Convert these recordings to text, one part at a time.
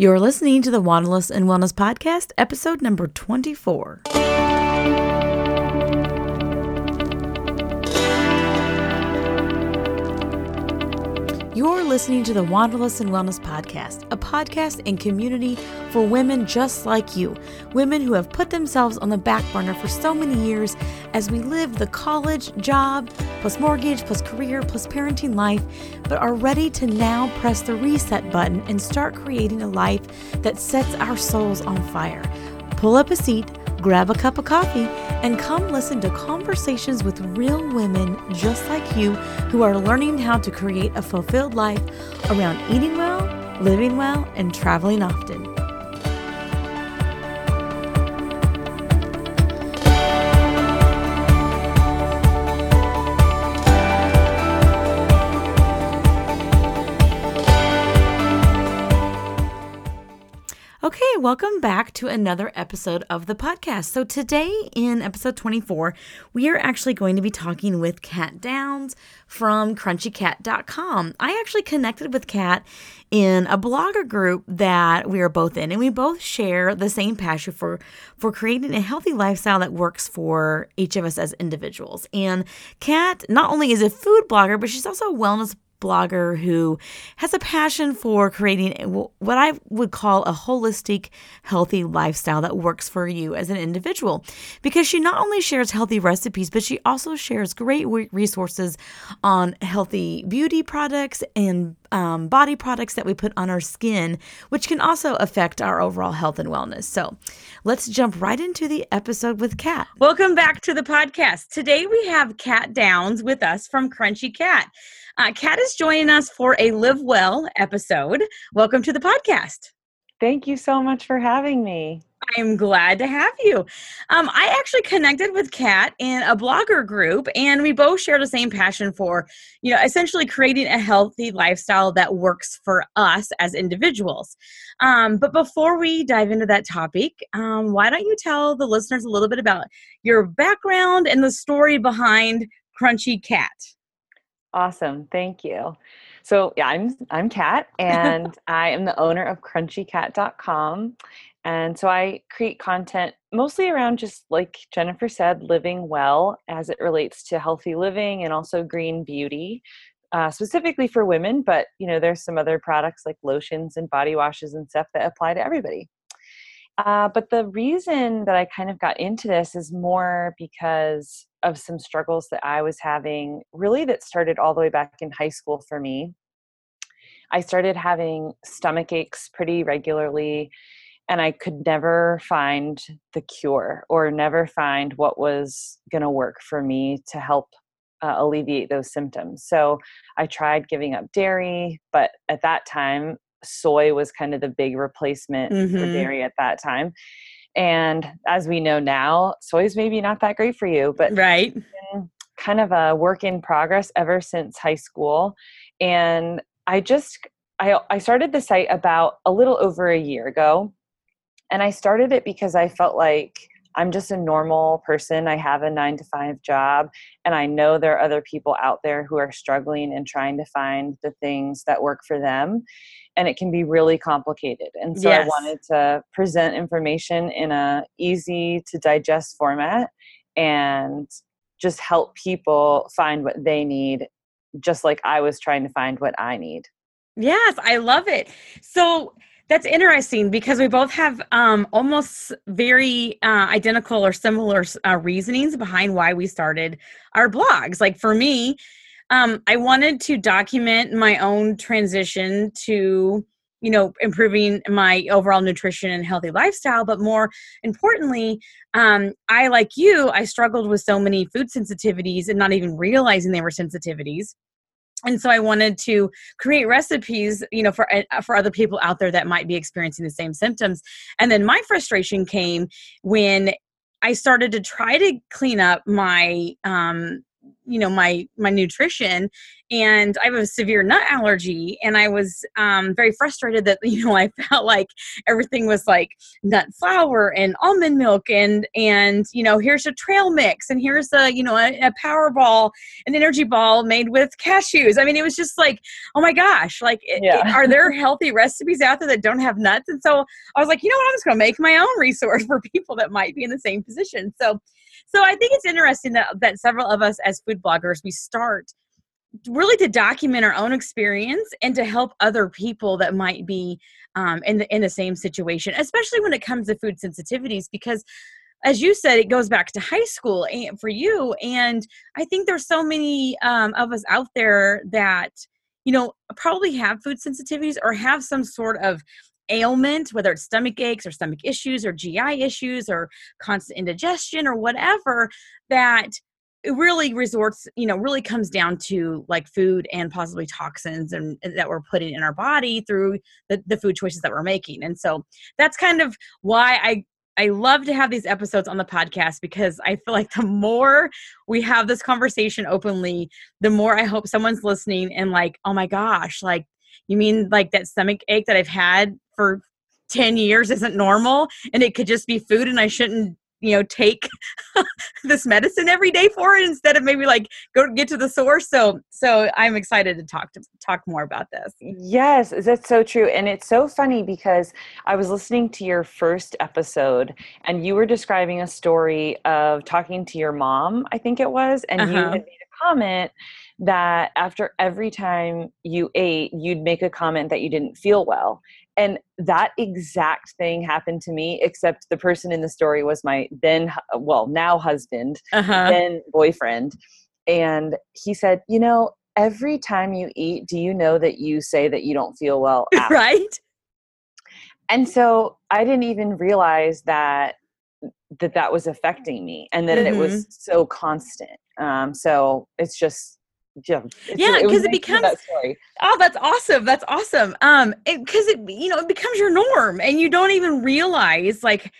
You're listening to the Wanderlust and Wellness Podcast, episode number 24. You're listening to the Wanderlust and Wellness Podcast, a podcast and community for women just like you, women who have put themselves on the back burner for so many years as we live the college, job, plus mortgage, plus career, plus parenting life, but are ready to now press the reset button and start creating a life that sets our souls on fire. Pull up a seat grab a cup of coffee, and come listen to conversations with real women just like you who are learning how to create a fulfilled life around eating well, living well, and traveling often. Okay, welcome back to another episode of the podcast. So, today in episode 24, we are actually going to be talking with Kat Downs from crunchykat.com. I actually connected with Kat in a blogger group that we are both in, and we both share the same passion for, for creating a healthy lifestyle that works for each of us as individuals. And Kat not only is a food blogger, but she's also a wellness blogger who has a passion for creating what I would call a holistic, healthy lifestyle that works for you as an individual. Because she not only shares healthy recipes, but she also shares great resources on healthy beauty products and um, body products that we put on our skin, which can also affect our overall health and wellness. So let's jump right into the episode with Kat. Welcome back to the podcast. Today we have Kat Downs with us from Crunchy Kat. Uh, Kat is joining us for a Live Well episode. Welcome to the podcast. Thank you so much for having me. I'm glad to have you. Um, I actually connected with Kat in a blogger group, and we both share the same passion for, you know, essentially creating a healthy lifestyle that works for us as individuals. Um, but before we dive into that topic, um, why don't you tell the listeners a little bit about your background and the story behind Crunchy Kat? Awesome. Thank you. So yeah, I'm I'm Kat and I am the owner of crunchykat.com. And so I create content mostly around just like Jennifer said, living well as it relates to healthy living and also green beauty. Uh, specifically for women, but you know, there's some other products like lotions and body washes and stuff that apply to everybody. Uh, but the reason that I kind of got into this is more because of some struggles that I was having, really, that started all the way back in high school for me. I started having stomach aches pretty regularly, and I could never find the cure or never find what was going to work for me to help uh, alleviate those symptoms. So I tried giving up dairy, but at that time, soy was kind of the big replacement mm-hmm. for dairy at that time. And as we know now, soy is maybe not that great for you, but right. kind of a work in progress ever since high school. And I just I, I started the site about a little over a year ago. And I started it because I felt like I'm just a normal person. I have a nine to five job, and I know there are other people out there who are struggling and trying to find the things that work for them. And it can be really complicated. And so yes. I wanted to present information in a easy to digest format and just help people find what they need, just like I was trying to find what I need. Yes, I love it. So that's interesting because we both have um, almost very uh, identical or similar uh, reasonings behind why we started our blogs. Like for me, um, I wanted to document my own transition to, you know, improving my overall nutrition and healthy lifestyle. But more importantly, um, I, like you, I struggled with so many food sensitivities and not even realizing they were sensitivities and so i wanted to create recipes you know for uh, for other people out there that might be experiencing the same symptoms and then my frustration came when i started to try to clean up my um you know my my nutrition and I have a severe nut allergy, and I was um, very frustrated that you know I felt like everything was like nut flour and almond milk, and and you know here's a trail mix, and here's a you know a, a power ball, an energy ball made with cashews. I mean, it was just like, oh my gosh, like yeah. it, are there healthy recipes out there that don't have nuts? And so I was like, you know what, I'm just going to make my own resource for people that might be in the same position. So so I think it's interesting that that several of us as food bloggers we start really to document our own experience and to help other people that might be um, in the in the same situation, especially when it comes to food sensitivities, because as you said, it goes back to high school and for you. And I think there's so many um, of us out there that you know probably have food sensitivities or have some sort of ailment, whether it's stomach aches or stomach issues or GI issues or constant indigestion or whatever, that it really resorts you know really comes down to like food and possibly toxins and, that we're putting in our body through the, the food choices that we're making. And so that's kind of why i i love to have these episodes on the podcast because i feel like the more we have this conversation openly the more i hope someone's listening and like oh my gosh like you mean like that stomach ache that i've had for 10 years isn't normal and it could just be food and i shouldn't you know take this medicine every day for it instead of maybe like go get to the source so so i'm excited to talk to talk more about this yes that's so true and it's so funny because i was listening to your first episode and you were describing a story of talking to your mom i think it was and uh-huh. you had made comment that after every time you ate you'd make a comment that you didn't feel well and that exact thing happened to me, except the person in the story was my then, well, now husband, uh-huh. then boyfriend. And he said, You know, every time you eat, do you know that you say that you don't feel well? After? right. And so I didn't even realize that that that was affecting me and that mm-hmm. it was mm-hmm. so constant. Um, so it's just yeah yeah because it, it becomes that oh that's awesome that's awesome. Um because it, it you know it becomes your norm and you don't even realize like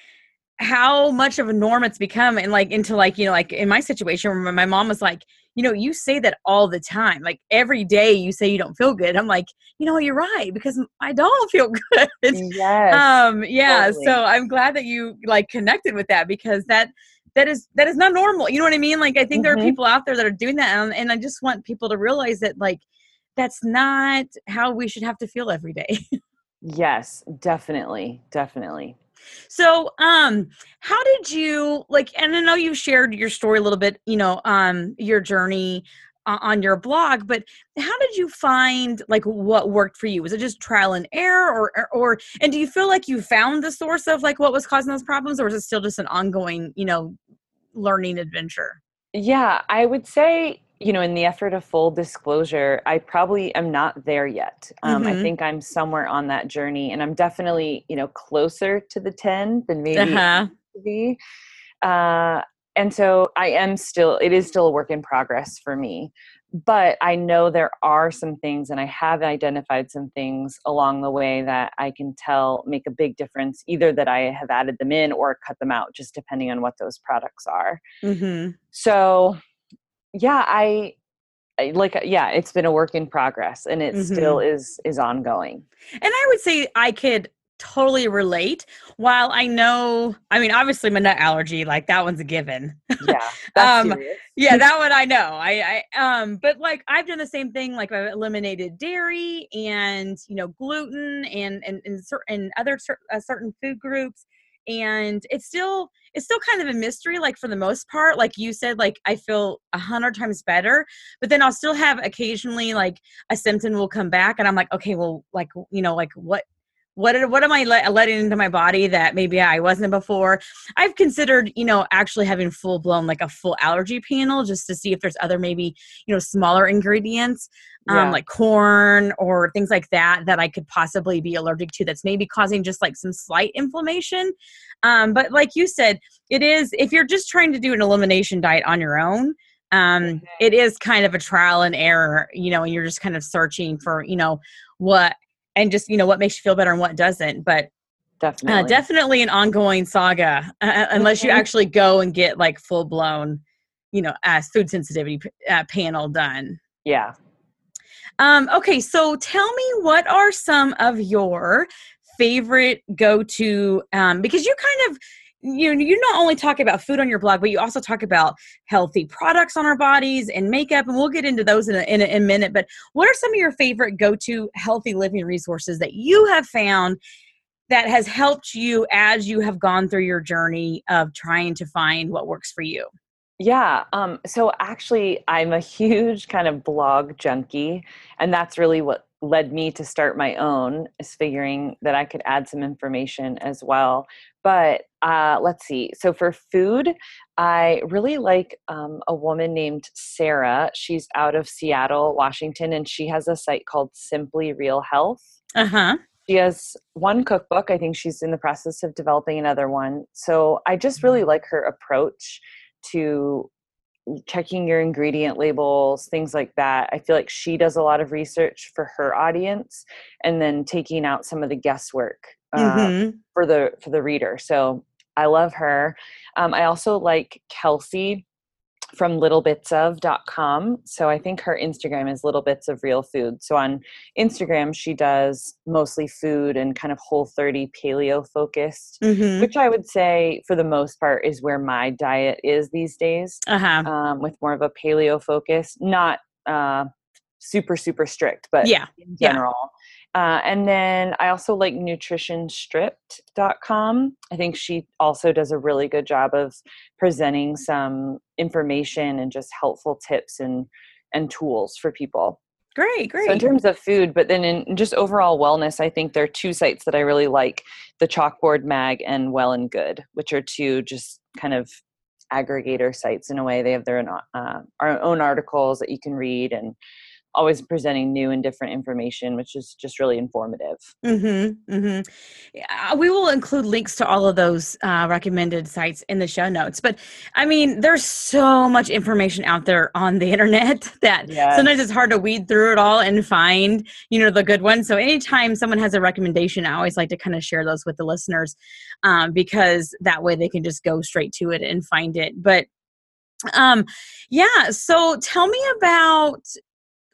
how much of a norm it's become and like into like you know like in my situation where my mom was like you know you say that all the time like every day you say you don't feel good. I'm like you know you're right because i don't feel good. Yes, um yeah totally. so i'm glad that you like connected with that because that that is that is not normal you know what i mean like i think mm-hmm. there are mm-hmm. people out there that are doing that and, and i just want people to realize that like that's not how we should have to feel every day yes definitely definitely so um how did you like and i know you shared your story a little bit you know um your journey on your blog but how did you find like what worked for you was it just trial and error or, or, or and do you feel like you found the source of like what was causing those problems or is it still just an ongoing you know learning adventure yeah i would say you know in the effort of full disclosure i probably am not there yet um, mm-hmm. i think i'm somewhere on that journey and i'm definitely you know closer to the 10 than maybe uh-huh. be uh, and so i am still it is still a work in progress for me but i know there are some things and i have identified some things along the way that i can tell make a big difference either that i have added them in or cut them out just depending on what those products are mm-hmm. so yeah I, like yeah it's been a work in progress and it mm-hmm. still is is ongoing and i would say i could totally relate. While I know, I mean, obviously my nut allergy, like that one's a given. Yeah. um, yeah, that one I know. I, I, um, but like I've done the same thing. Like I've eliminated dairy and you know gluten and and and, certain other uh, certain food groups, and it's still it's still kind of a mystery. Like for the most part, like you said, like I feel a hundred times better, but then I'll still have occasionally like a symptom will come back, and I'm like, okay, well, like you know, like what what what am I let, letting into my body that maybe I wasn't before? I've considered, you know, actually having full blown like a full allergy panel just to see if there's other maybe you know smaller ingredients, um, yeah. like corn or things like that that I could possibly be allergic to. That's maybe causing just like some slight inflammation. Um, but like you said, it is if you're just trying to do an elimination diet on your own. Um, mm-hmm. it is kind of a trial and error, you know, and you're just kind of searching for, you know, what and just you know what makes you feel better and what doesn't but definitely uh, definitely. an ongoing saga uh, uh unless you actually go and get like full blown you know uh, food sensitivity uh, panel done. Yeah. Um, okay, so tell me what are some of your favorite go-to um, because you kind of you you not only talk about food on your blog, but you also talk about healthy products on our bodies and makeup, and we'll get into those in a, in a, in a minute. But what are some of your favorite go-to healthy living resources that you have found that has helped you as you have gone through your journey of trying to find what works for you? Yeah. Um, so actually, I'm a huge kind of blog junkie, and that's really what led me to start my own is figuring that I could add some information as well. But uh, let's see. So for food, I really like um, a woman named Sarah. She's out of Seattle, Washington, and she has a site called Simply Real Health. Uh huh. She has one cookbook. I think she's in the process of developing another one. So I just really like her approach to checking your ingredient labels, things like that. I feel like she does a lot of research for her audience and then taking out some of the guesswork uh, mm-hmm. for the for the reader. So I love her. Um, I also like Kelsey from littlebitsof.com. So I think her Instagram is little bits of real food. So on Instagram, she does mostly food and kind of whole 30 paleo focused, mm-hmm. which I would say for the most part is where my diet is these days, uh-huh. um, with more of a paleo focus, not uh, super, super strict, but yeah. in general. Yeah. Uh, and then I also like nutritionstripped.com. I think she also does a really good job of presenting some information and just helpful tips and and tools for people. Great, great. So in terms of food, but then in just overall wellness, I think there are two sites that I really like: the Chalkboard Mag and Well and Good, which are two just kind of aggregator sites in a way. They have their own, uh, own articles that you can read and always presenting new and different information, which is just really informative. Mm-hmm, mm-hmm. Yeah, we will include links to all of those uh, recommended sites in the show notes. But I mean, there's so much information out there on the internet that yes. sometimes it's hard to weed through it all and find, you know, the good ones. So anytime someone has a recommendation, I always like to kind of share those with the listeners um, because that way they can just go straight to it and find it. But um yeah so tell me about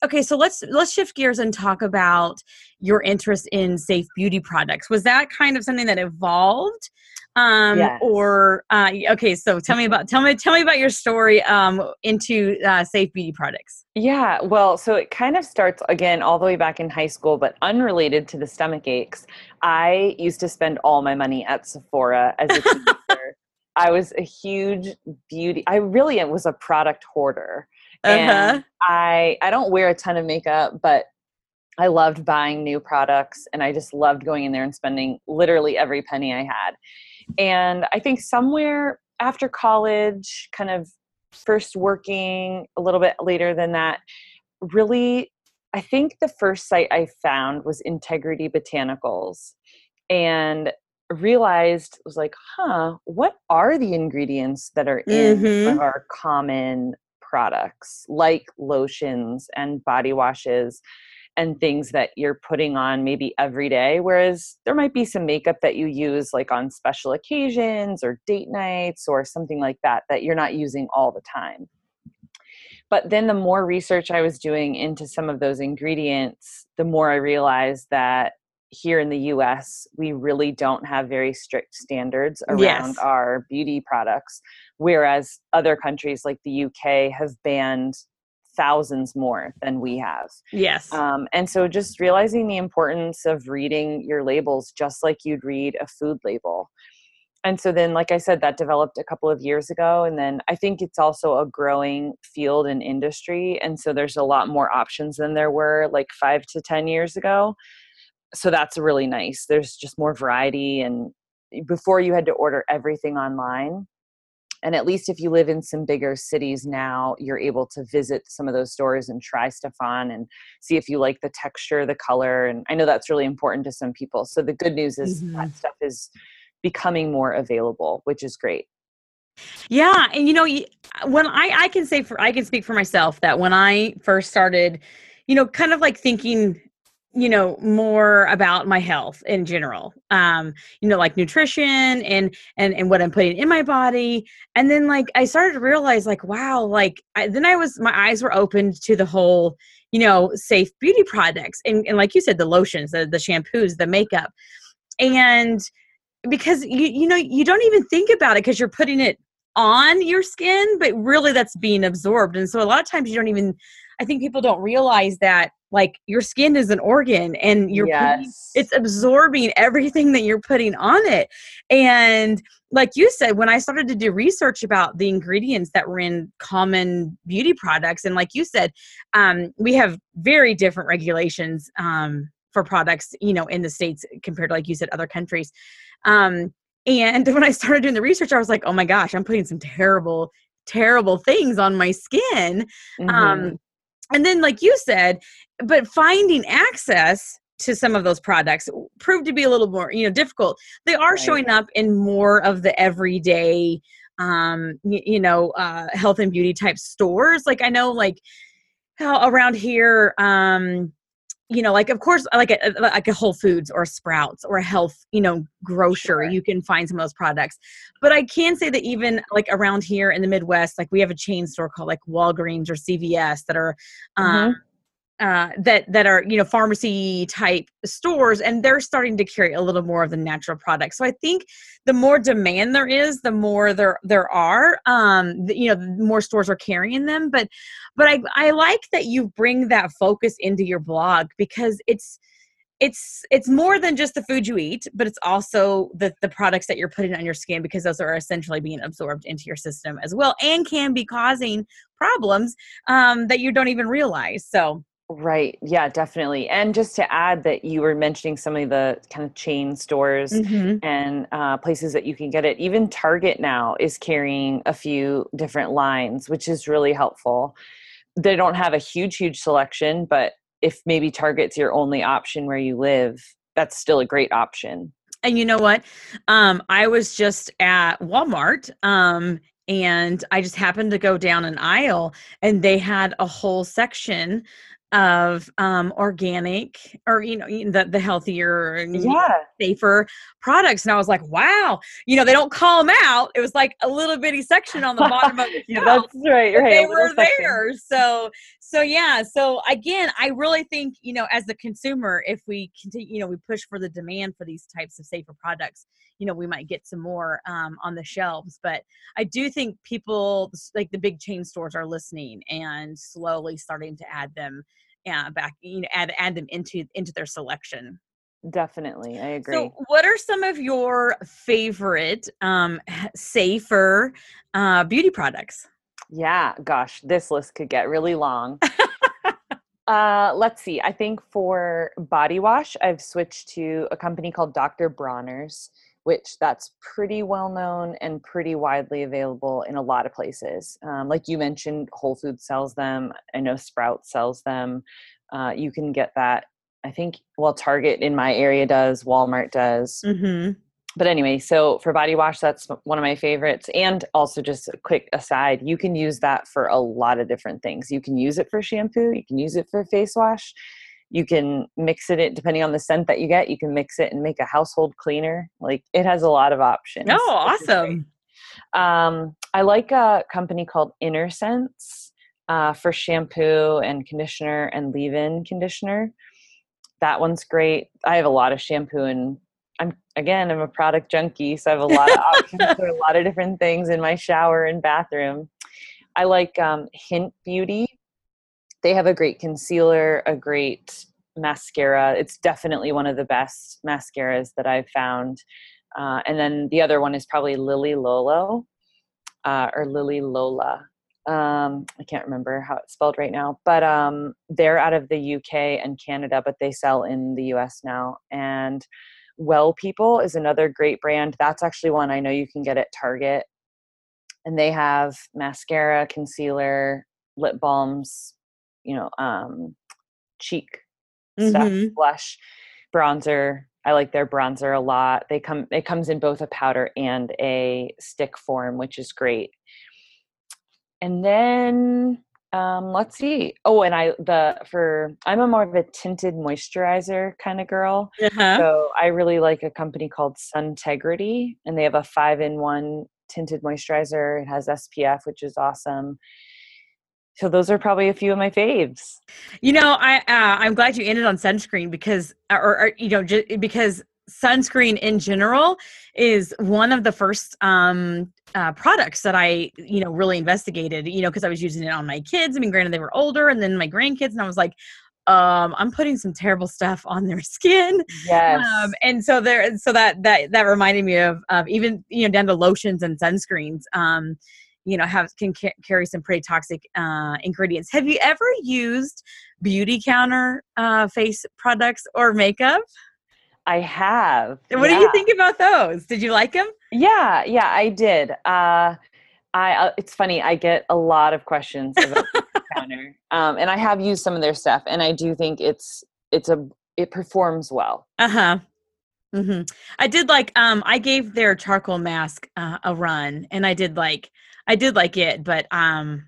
okay so let's let's shift gears and talk about your interest in safe beauty products. Was that kind of something that evolved um yes. or uh okay so tell me about tell me tell me about your story um into uh, safe beauty products. Yeah well so it kind of starts again all the way back in high school but unrelated to the stomach aches i used to spend all my money at sephora as a teenager. I was a huge beauty i really was a product hoarder and uh-huh. I I don't wear a ton of makeup, but I loved buying new products and I just loved going in there and spending literally every penny I had. And I think somewhere after college, kind of first working a little bit later than that, really I think the first site I found was Integrity Botanicals and realized was like, huh, what are the ingredients that are in mm-hmm. our common products like lotions and body washes and things that you're putting on maybe every day. Whereas there might be some makeup that you use like on special occasions or date nights or something like that that you're not using all the time. But then the more research I was doing into some of those ingredients, the more I realized that here in the US, we really don't have very strict standards around yes. our beauty products, whereas other countries like the UK have banned thousands more than we have. Yes. Um, and so just realizing the importance of reading your labels just like you'd read a food label. And so then, like I said, that developed a couple of years ago. And then I think it's also a growing field and industry. And so there's a lot more options than there were like five to 10 years ago so that's really nice there's just more variety and before you had to order everything online and at least if you live in some bigger cities now you're able to visit some of those stores and try stuff on and see if you like the texture the color and i know that's really important to some people so the good news is mm-hmm. that stuff is becoming more available which is great yeah and you know when i i can say for i can speak for myself that when i first started you know kind of like thinking you know more about my health in general um you know like nutrition and and and what i'm putting in my body. And then like i started to realize like wow like I, then i was my eyes were opened to the whole you know safe beauty products and, and like you said the lotions the, the shampoos the makeup. And because you you know you don't even think about it because you're putting it on your skin but really that's being absorbed. And so a lot of times you don't even i think people don't realize that like your skin is an organ and you're yes. putting, it's absorbing everything that you're putting on it and like you said when i started to do research about the ingredients that were in common beauty products and like you said um, we have very different regulations um, for products you know in the states compared to like you said other countries um, and when i started doing the research i was like oh my gosh i'm putting some terrible terrible things on my skin Mhm. And then like you said but finding access to some of those products proved to be a little more you know difficult they are Right. showing up in more of the everyday um y- you know uh health and beauty type stores like i know like how around here um you know like of course uh, like uh, a like a whole foods or sprouts or a health you know grocer Sure. you can find some of those products but i can say that even like around here in the midwest like we have a chain store called like walgreens or cvs that are mm-hmm. um uh, that that are you know pharmacy type stores and they're starting to carry a little more of the natural products so i think the more demand there is the more there there are um you know more stores are carrying them. But but i i like that you bring that focus into your blog because it's it's it's more than just the food you eat but it's also the the products that you're putting on your skin because those are essentially being absorbed into your system as well and can be causing problems um that you don't even realize. So Right. Yeah, definitely. And just to add that you were mentioning some of the kind of chain stores Mhm. and uh, places that you can get it. Even Target now is carrying a few different lines, which is really helpful. They don't have a huge, huge selection, but if maybe Target's your only option where you live, that's still a great option. And you know what? Um, I was just at Walmart um, and I just happened to go down an aisle and they had a whole section of um, organic or, you know, the, the healthier and Yeah. safer products. And I was like, wow, you know, they don't call them out. It was like a little bitty section on the bottom of the yeah, shelf that's right. Right. they were section. there so so yeah so again i really think you know as the consumer if we continue you know we push for the demand for these types of safer products you know we might get some more um, on the shelves but i do think people like the big chain stores are listening and slowly starting to add them uh, back you know add add them into into their selection Definitely. I agree. so, what are some of your favorite um, safer uh, beauty products? Yeah, gosh, this list could get really long. uh, let's see. I think for body wash, I've switched to a company called Dr. Bronner's, which that's pretty well known and pretty widely available in a lot of places. Um, like you mentioned, Whole Foods sells them. I know Sprout sells them. Uh, you can get that. I think well, Target in my area does. Walmart does Mm-hmm. but anyway, so for body wash, that's one of my favorites. And also, just a quick aside, you can use that for a lot of different things. You can use it for shampoo, you can use it for face wash, you can mix it, it depending on the scent that you get, you can mix it and make a household cleaner. Like it has a lot of options. Oh, which is great. awesome. Um, I like a company called Innersense uh, for shampoo and conditioner and leave in conditioner. That one's great. I have a lot of shampoo and I'm again, I'm a product junkie, so I have a lot of options for a lot of different things in my shower and bathroom. I like um, Hynt Beauty. They have a great concealer, a great mascara. It's definitely one of the best mascaras that I've found. Uh, and then the other one is probably Lily Lolo uh, or Lily Lola. Um, I can't remember how it's spelled right now, but um, they're out of the UK and Canada, but they sell in the US now. And Well People is another great brand. That's actually one I know you can get at Target. And they have mascara, concealer, lip balms, you know, um, cheek stuff, Mhm. blush, bronzer. I like their bronzer a lot. They come it comes in both a powder and a stick form, which is great. And then Um, let's see. Oh, and I the for I'm a more of a tinted moisturizer kind of girl. Uh-huh. So I really like a company called Suntegrity, and they have a five in one tinted moisturizer. It has SPF, which is awesome. So those are probably a few of my faves. You know, I uh, I'm glad you ended on sunscreen because, or, or you know, just because sunscreen in general is one of the first um, uh, products that I, you know, really investigated. You know, because I was using it on my kids. I mean, granted they were older, and then my grandkids, and I was like, um, I'm putting some terrible stuff on their skin. Yes. Um, and so there, so that that that reminded me of of even you know down to lotions and sunscreens. Um, you know, have can ca- carry some pretty toxic uh, ingredients. Have you ever used Beautycounter uh, face products or makeup? I have. What yeah. do you think about those? Did you like them? Yeah, yeah, I did. Uh, I uh, it's funny. I get a lot of questions about counter, um, and I have used some of their stuff, and I do think it's it's a it performs well. Uh huh. Mm-hmm. I did like um I gave their charcoal mask uh, a run, and I did like I did like it, but um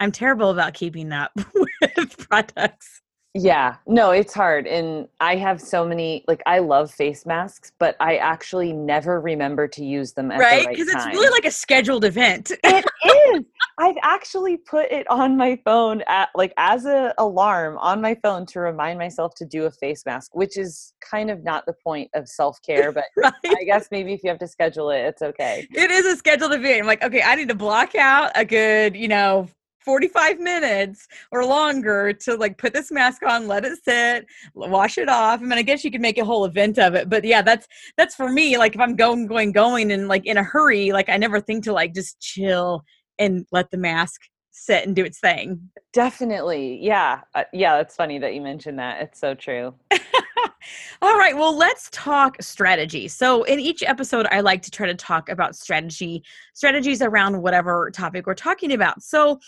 I'm terrible about keeping up with products. Yeah, no, it's hard. And I have so many, like, I love face masks, but I actually never remember to use them at right the right because it's really like a scheduled event it is. I've actually put it on my phone at like as a alarm on my phone to remind myself to do a face mask, which is kind of not the point of self care, but right I guess maybe if you have to schedule it, it's okay. it is a scheduled event i'm like okay i need to block out a good you know 45 minutes or longer to like put this mask on let it sit wash it off i mean i guess you could make a whole event of it but yeah that's that's for me like if i'm going going going and like in a hurry like i never think to like just chill and let the mask sit and do its thing Definitely. Yeah. Uh, yeah, that's funny that you mentioned that. It's so true. All right, well, let's talk strategy. So, in each episode, I like to try to talk about strategy, strategies around whatever topic we're talking about. So,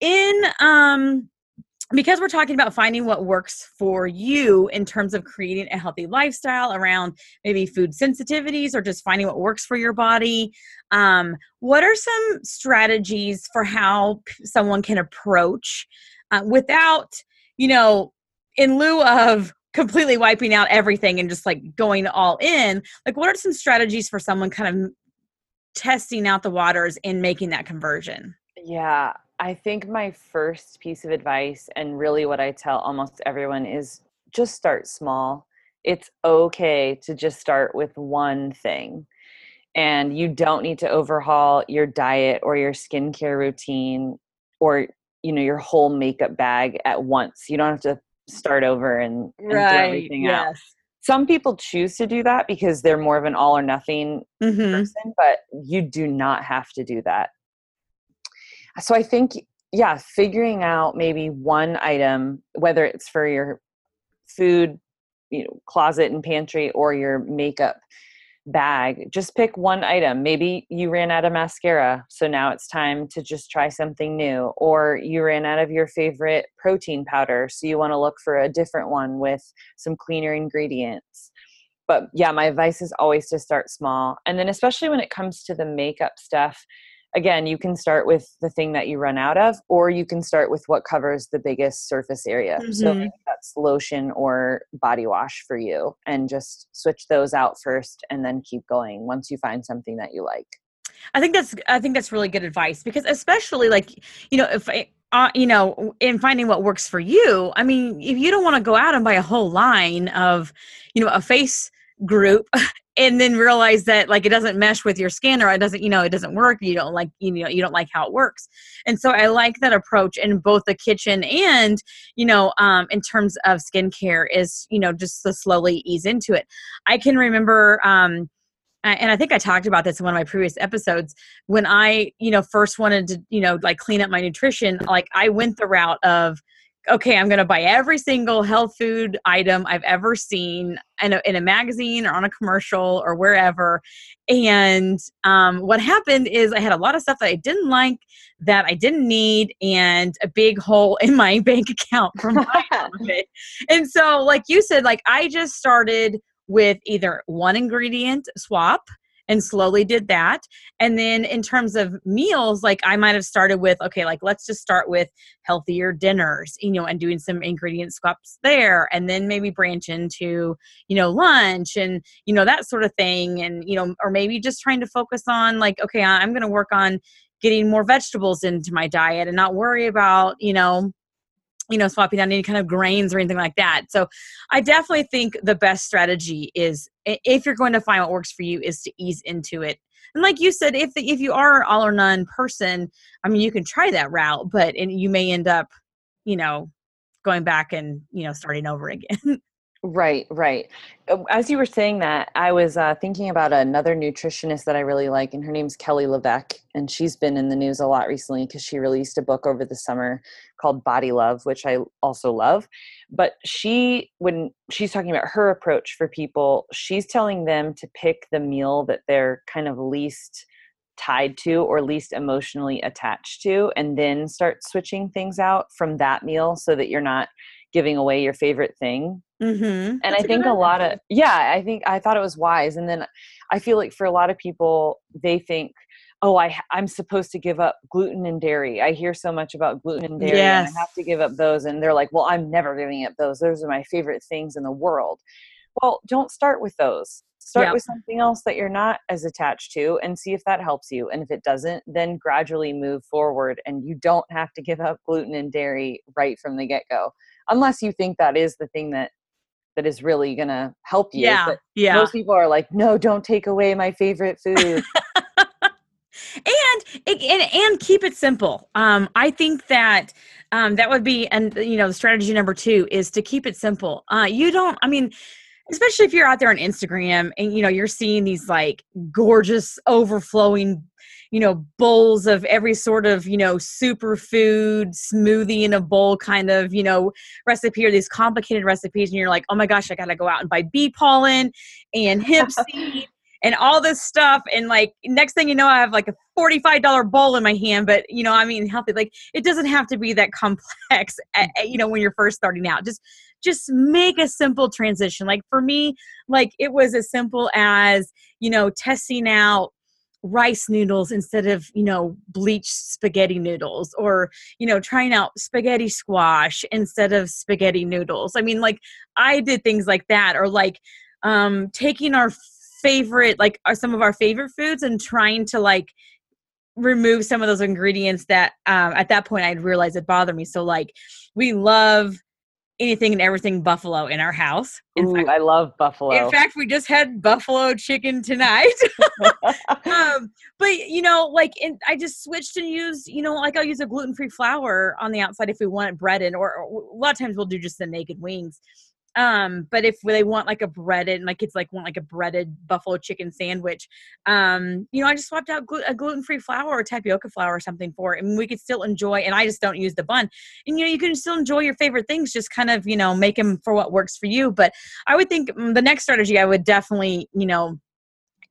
in um because we're talking about finding what works for you in terms of creating a healthy lifestyle around maybe food sensitivities or just finding what works for your body um, what are some strategies for how p- someone can approach uh, without you know in lieu of completely wiping out everything and just like going all in like what are some strategies for someone kind of testing out the waters and making that conversion Yeah. I think my first piece of advice, and really what I tell almost everyone, is just start small. It's okay to just start with one thing. And you don't need to overhaul your diet or your skincare routine or you know your whole makeup bag at once. You don't have to start over and, and throw everything out. Some people choose to do that because they're more of an all or nothing hmm person, but you do not have to do that. So I think, yeah, figuring out maybe one item, whether it's for your food, you know, closet and pantry or your makeup bag, just pick one item. Maybe you ran out of mascara, so now it's time to just try something new. Or you ran out of your favorite protein powder, so you want to look for a different one with some cleaner ingredients but yeah my advice is always to start small and then especially when it comes to the makeup stuff again you can start with the thing that you run out of or you can start with what covers the biggest surface area so Mhm. maybe that's lotion or body wash for you and just switch those out first and then keep going once you find something that you like I think that's I think that's really good advice because especially like you know if I, uh, you know in finding what works for you. I mean, if you don't want to go out and buy a whole line of you know a face group and then realize that like it doesn't mesh with your skin or it doesn't you know it doesn't work. You don't like you know you don't like how it works. And so i like that approach in both the kitchen and you know um in terms of skincare is you know just to slowly ease into it. I can remember um and I think I talked about this in one of my previous episodes when I, you know, first wanted to, you know, like clean up my nutrition, like I went the route of okay, I'm going to buy every single health food item I've ever seen in a, in a magazine or on a commercial or wherever. And um, what happened is I had a lot of stuff that I didn't like, that I didn't need, and a big hole in my bank account from buying all of it. And so, like you said, like I just started with either one ingredient swap and slowly did that. And then in terms of meals, like I might have started with, okay, like let's just start with healthier dinners, you know, and doing some ingredient swaps there. And then maybe branch into, you know, lunch and, you know, that sort of thing. And, you know, or maybe just trying to focus on like, okay, I'm going to work on getting more vegetables into my diet and not worry about, you know, you know, swapping out any kind of grains or anything like that. So I definitely think the best strategy is if you're going to find what works for you is to ease into it. And like you said, if the, if you are all or none person, I mean, you can try that route, but and you may end up, you know, going back and you know starting over again. Right, right. Uh, as you were saying that, I was uh, thinking about another nutritionist that I really like, and her name's Kelly LeVeque, and she's been in the news a lot recently because she released a book over the summer called Body Love, which I also love. But she, when she's talking about her approach for people, she's telling them to pick the meal that they're kind of least tied to or least emotionally attached to, and then start switching things out from that meal so that you're not giving away your favorite thing. Mm-hmm. And That's I think a lot of, yeah, I think I thought it was wise. And then I feel like for a lot of people, they think, oh, I, I'm supposed to give up gluten and dairy. I hear so much about gluten and dairy yes. and I have to give up those. And they're like, well, I'm never giving up those. Those are my favorite things in the world. Well, don't start with those. Start with something else that you're not as attached to and see if that helps you. And if it doesn't, then gradually move forward. And you don't have to give up gluten and dairy right from the get go unless you think that is the thing that that is really gonna help you. Yeah, but yeah. Most people are like, no, don't take away my favorite food. and, and and keep it simple. Um, I think that um, that would be, and you know, strategy number two is to keep it simple. Uh, you don't. I mean, especially if you're out there on Instagram and you know you're seeing these like gorgeous overflowing you know bowls of every sort of you know superfood smoothie in a bowl kind of you know recipe or these complicated recipes and you're like oh my gosh i gotta go out and buy bee pollen and hemp seed and all this stuff and like next thing you know i have like a $45 bowl in my hand but you know i mean healthy like it doesn't have to be that complex at, you know when you're first starting out just just make a simple transition like for me like it was as simple as you know testing out rice noodles instead of you know bleached spaghetti noodles or you know trying out spaghetti squash instead of spaghetti noodles i mean like i did things like that or like um taking our favorite like are some of our favorite foods and trying to like remove some of those ingredients that um, at that point I'd realized it bothered me. So like we love anything and everything buffalo in our house. In Ooh, fact, I love buffalo. In fact, we just had buffalo chicken tonight. um, but you know, like, in, I just switched and used, you know, like I'll use a gluten free flour on the outside if we want it breaded, or, or a lot of times we'll do just the naked wings um but if they want like a breaded my kids like want like a breaded buffalo chicken sandwich um you know i just swapped out a gluten-free flour or tapioca flour or something for it and we could still enjoy and i just don't use the bun and you know you can still enjoy your favorite things just kind of you know make them for what works for you but i would think mm, the next strategy i would definitely you know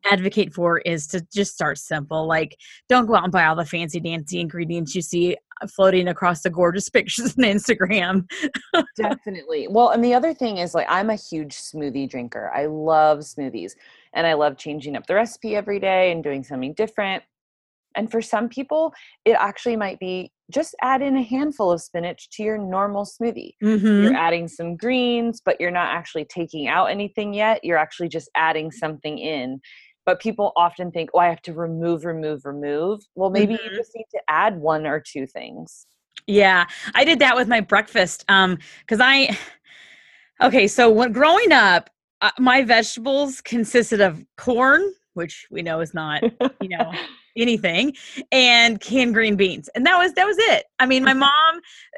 advocate for is to just start simple. Like, don't go out and buy all the fancy dancy ingredients you see floating across the gorgeous pictures on Instagram. Definitely. Well, and the other thing is like I'm a huge smoothie drinker. I love smoothies and I love changing up the recipe every day and doing something different. And for some people, it actually might be just add in a handful of spinach to your normal smoothie. Mm-hmm. You're adding some greens, but you're not actually taking out anything yet. You're actually just adding something in but people often think oh i have to remove remove remove well maybe mm-hmm. you just need to add one or two things yeah i did that with my breakfast um because i okay so when growing up uh, my vegetables consisted of corn which we know is not you know anything and canned green beans and that was that was it i mean my mom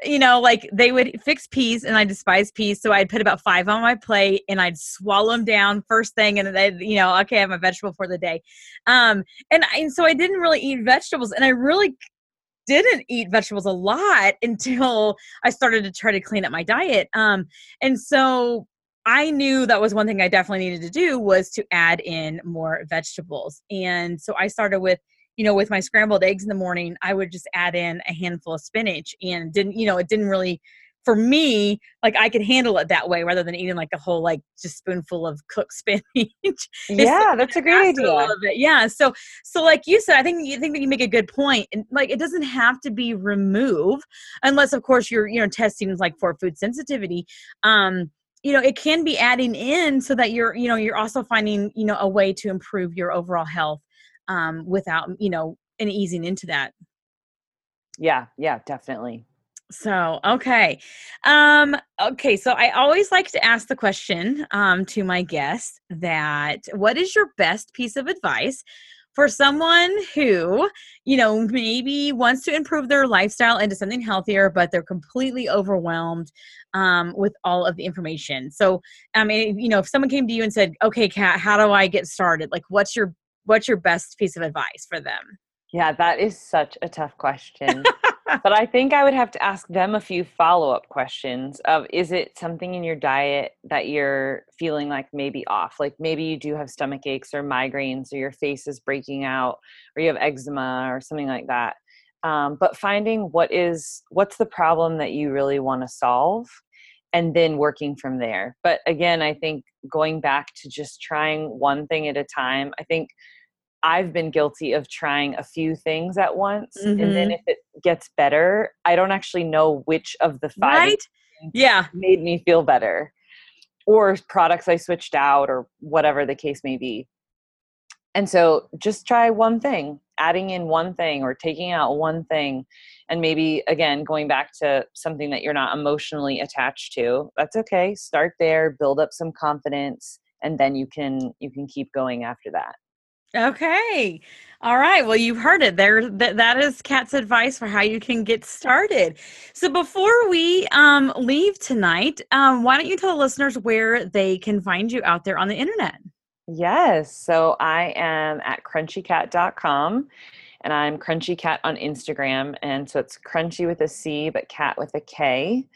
you know like they would fix peas and i despise peas so i'd put about five on my plate and i'd swallow them down first thing and then you know okay i have a vegetable for the day um and, and so i didn't really eat vegetables and i really didn't eat vegetables a lot until I started to try to clean up my diet. Um, and so I knew that was one thing I definitely needed to do was to add in more vegetables. And so I started with you know, with my scrambled eggs in the morning, I would just add in a handful of spinach and didn't, you know, it didn't really for me, like I could handle it that way rather than eating like a whole like just spoonful of cooked spinach. yeah, that's a great idea. Yeah. So so like you said, I think you think that you make a good point. And like it doesn't have to be remove unless of course you're, you know, testing like for food sensitivity. Um, you know, it can be adding in so that you're, you know, you're also finding, you know, a way to improve your overall health um without, you know, and easing into that. Yeah, yeah, definitely. So, okay. Um, okay, so I always like to ask the question um, to my guests that what is your best piece of advice for someone who, you know, maybe wants to improve their lifestyle into something healthier, but they're completely overwhelmed um, with all of the information. So, I mean, you know, if someone came to you and said, "Okay, Kat, how do I get started?" Like, what's your what's your best piece of advice for them? Yeah, that is such a tough question. but I think I would have to ask them a few follow-up questions of is it something in your diet that you're feeling like maybe off? Like maybe you do have stomach aches or migraines or your face is breaking out or you have eczema or something like that. Um, but finding what is what's the problem that you really want to solve and then working from there. But again, I think going back to just trying one thing at a time, I think I've been guilty of trying a few things at once. Mm-hmm. And then mm-hmm. if it gets better, I don't actually know which of the five right? yeah. made me feel better. Or products I switched out or whatever the case may be. And so just try one thing, adding in one thing or taking out one thing. And maybe again, going back to something that you're not emotionally attached to. That's okay. Start there, build up some confidence, and then you can you can keep going after that. Okay. All right. Well, you've heard it there. That, that is Kat's advice for how you can get started. So before we um, leave tonight, um, why don't you tell the listeners where they can find you out there on the internet? Yes. So I am at crunchykat.com and I'm Crunchy Kat on Instagram. And so it's crunchy with a C, but cat with a K.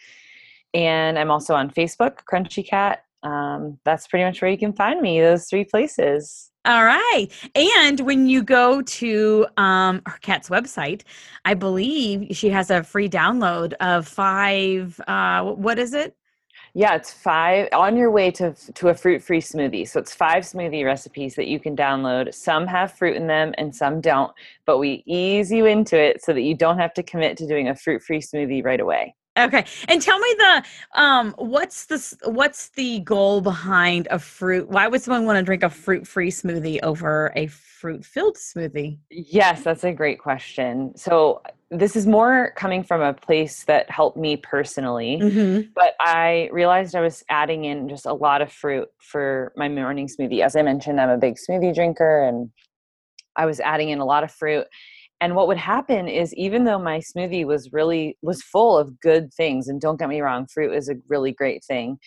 And I'm also on Facebook, Crunchy Kat. Um, that's pretty much where you can find me, those three places. All right. And when you go to um, her Kat's website, I believe she has a free download of five. Uh, what is it? Yeah, it's five on your way to to a fruit free smoothie. So it's five smoothie recipes that you can download. Some have fruit in them and some don't, but we ease you into it so that you don't have to commit to doing a fruit free smoothie right away. Okay. And tell me the um what's the what's the goal behind a fruit? Why would someone want to drink a fruit-free smoothie over a fruit-filled smoothie? Yes, that's a great question. So this is more coming from a place that helped me personally, mm-hmm. but I realized I was adding in just a lot of fruit for my morning smoothie. As I mentioned, I'm a big smoothie drinker and I was adding in a lot of fruit and what would happen is even though my smoothie was really was full of good things and don't get me wrong fruit is a really great thing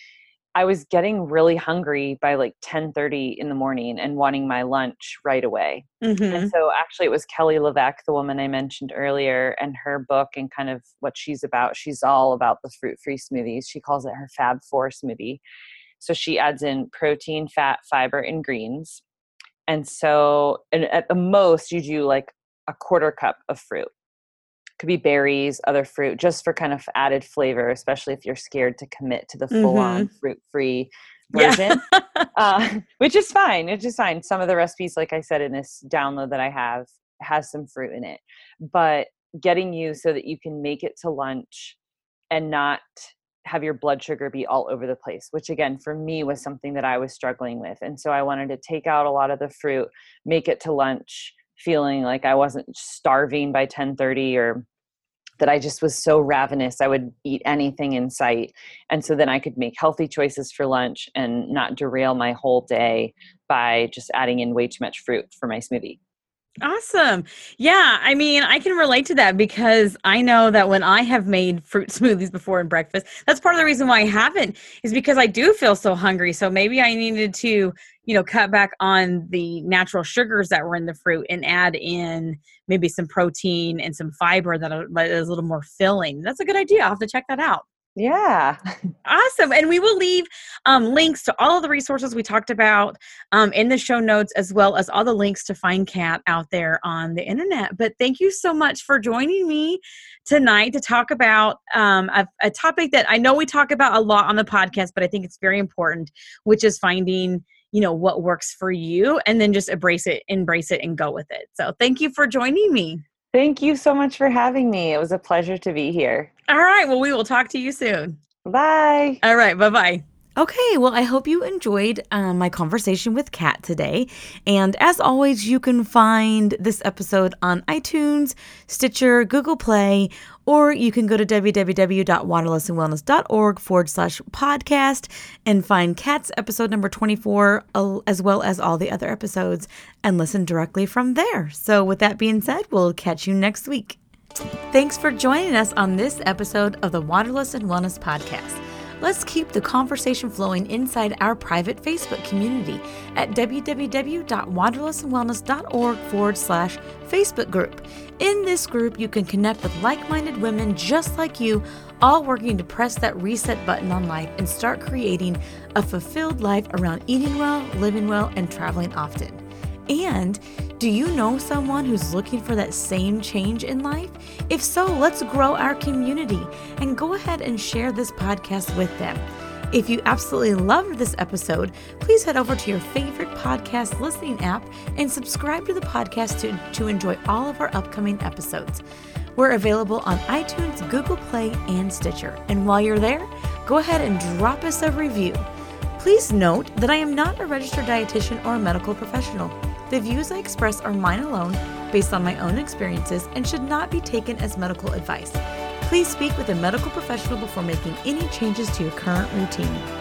i was getting really hungry by like 10:30 in the morning and wanting my lunch right away. Mm-hmm. and so actually it was Kelly LeVeque the woman i mentioned earlier and her book and kind of what she's about she's all about the fruit free smoothies. She calls it her fab four smoothie. So she adds in protein fat fiber and greens. And so and at the most you do like a quarter cup of fruit. Could be berries, other fruit, just for kind of added flavor, especially if you're scared to commit to the full on mm-hmm. fruit free version, yeah. uh, which is fine. It's just fine. Some of the recipes, like I said in this download that I have, has some fruit in it. But getting you so that you can make it to lunch and not have your blood sugar be all over the place, which again, for me was something that I was struggling with. And so I wanted to take out a lot of the fruit, make it to lunch, feeling like I wasn't starving by 10:30 or that I just was so ravenous I would eat anything in sight. And so then I could make healthy choices for lunch and not derail my whole day by just adding in way too much fruit for my smoothie. Awesome. Yeah, I mean, I can relate to that because I know that when I have made fruit smoothies before in breakfast, that's part of the reason why I haven't is because I do feel so hungry. So maybe I needed to, you know, cut back on the natural sugars that were in the fruit and add in maybe some protein and some fiber that uh, is a little more filling. That's a good idea. I'll have to check that out. Yeah. Awesome. And we will leave um, links to all of the resources we talked about um, in the show notes, as well as all the links to find Kat out there on the internet. But thank you so much for joining me tonight to talk about um, a, a topic that I know we talk about a lot on the podcast, but I think it's very important, which is finding you know what works for you and then just embrace it embrace it and go with it so thank you for joining me Thank you so much for having me. It was a pleasure to be here. all right well we will talk to you soon Bye. all right bye-bye Okay, well, I hope you enjoyed um, my conversation with Kat today. And as always, you can find this episode on iTunes, Stitcher, Google Play, or you can go to www.wanderlustandwellness.org forward slash podcast and find Kat's episode number 24, uh, as well as all the other episodes, and listen directly from there. So, with that being said, we'll catch you next week. Thanks for joining us on this episode of the Wanderlust and Wellness Podcast. Let's keep the conversation flowing inside our private Facebook community at www.wanderlustandwellness.org forward slash Facebook group. In this group, you can connect with like minded women just like you, all working to press that reset button on life and start creating a fulfilled life around eating well, living well, and traveling often. And do you know someone who's looking for that same change in life? If so, let's grow our community and go ahead and share this podcast with them. If you absolutely loved this episode, please head over to your favorite podcast listening app and subscribe to the podcast to, to enjoy all of our upcoming episodes. We're available on iTunes, Google Play, and Stitcher. And while you're there, go ahead and drop us a review. Please note that I am not a registered dietitian or a medical professional. The views I express are mine alone, based on my own experiences, and should not be taken as medical advice. Please speak with a medical professional before making any changes to your current routine.